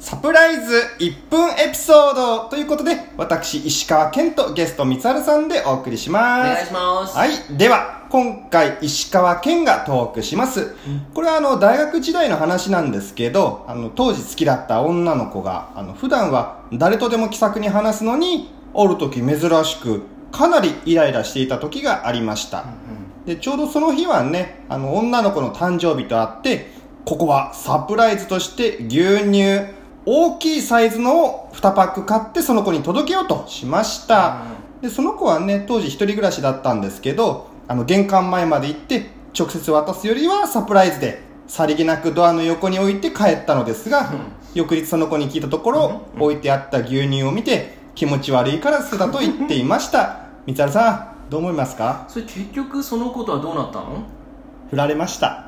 サプライズ1分エピソードということで、私、石川健とゲスト、三春さんでお送りしおます。願いします。はい。では、今回、石川健がトークします。これはあの、大学時代の話なんですけど、あの、当時好きだった女の子が、あの、普段は誰とでも気さくに話すのに、おる時珍しく、かなりイライラしていた時がありました。で、ちょうどその日はね、あの、女の子の誕生日とあって、ここはサプライズとして牛乳、大きいサイズのを2パック買ってその子に届けようとしました。で、その子はね、当時一人暮らしだったんですけど、あの、玄関前まで行って、直接渡すよりはサプライズで、さりげなくドアの横に置いて帰ったのですが、翌日その子に聞いたところ、置いてあった牛乳を見て、気持ち悪いから捨てたと言っていました。三原さん、どう思いますか？それ結局そのことはどうなったの？振られました。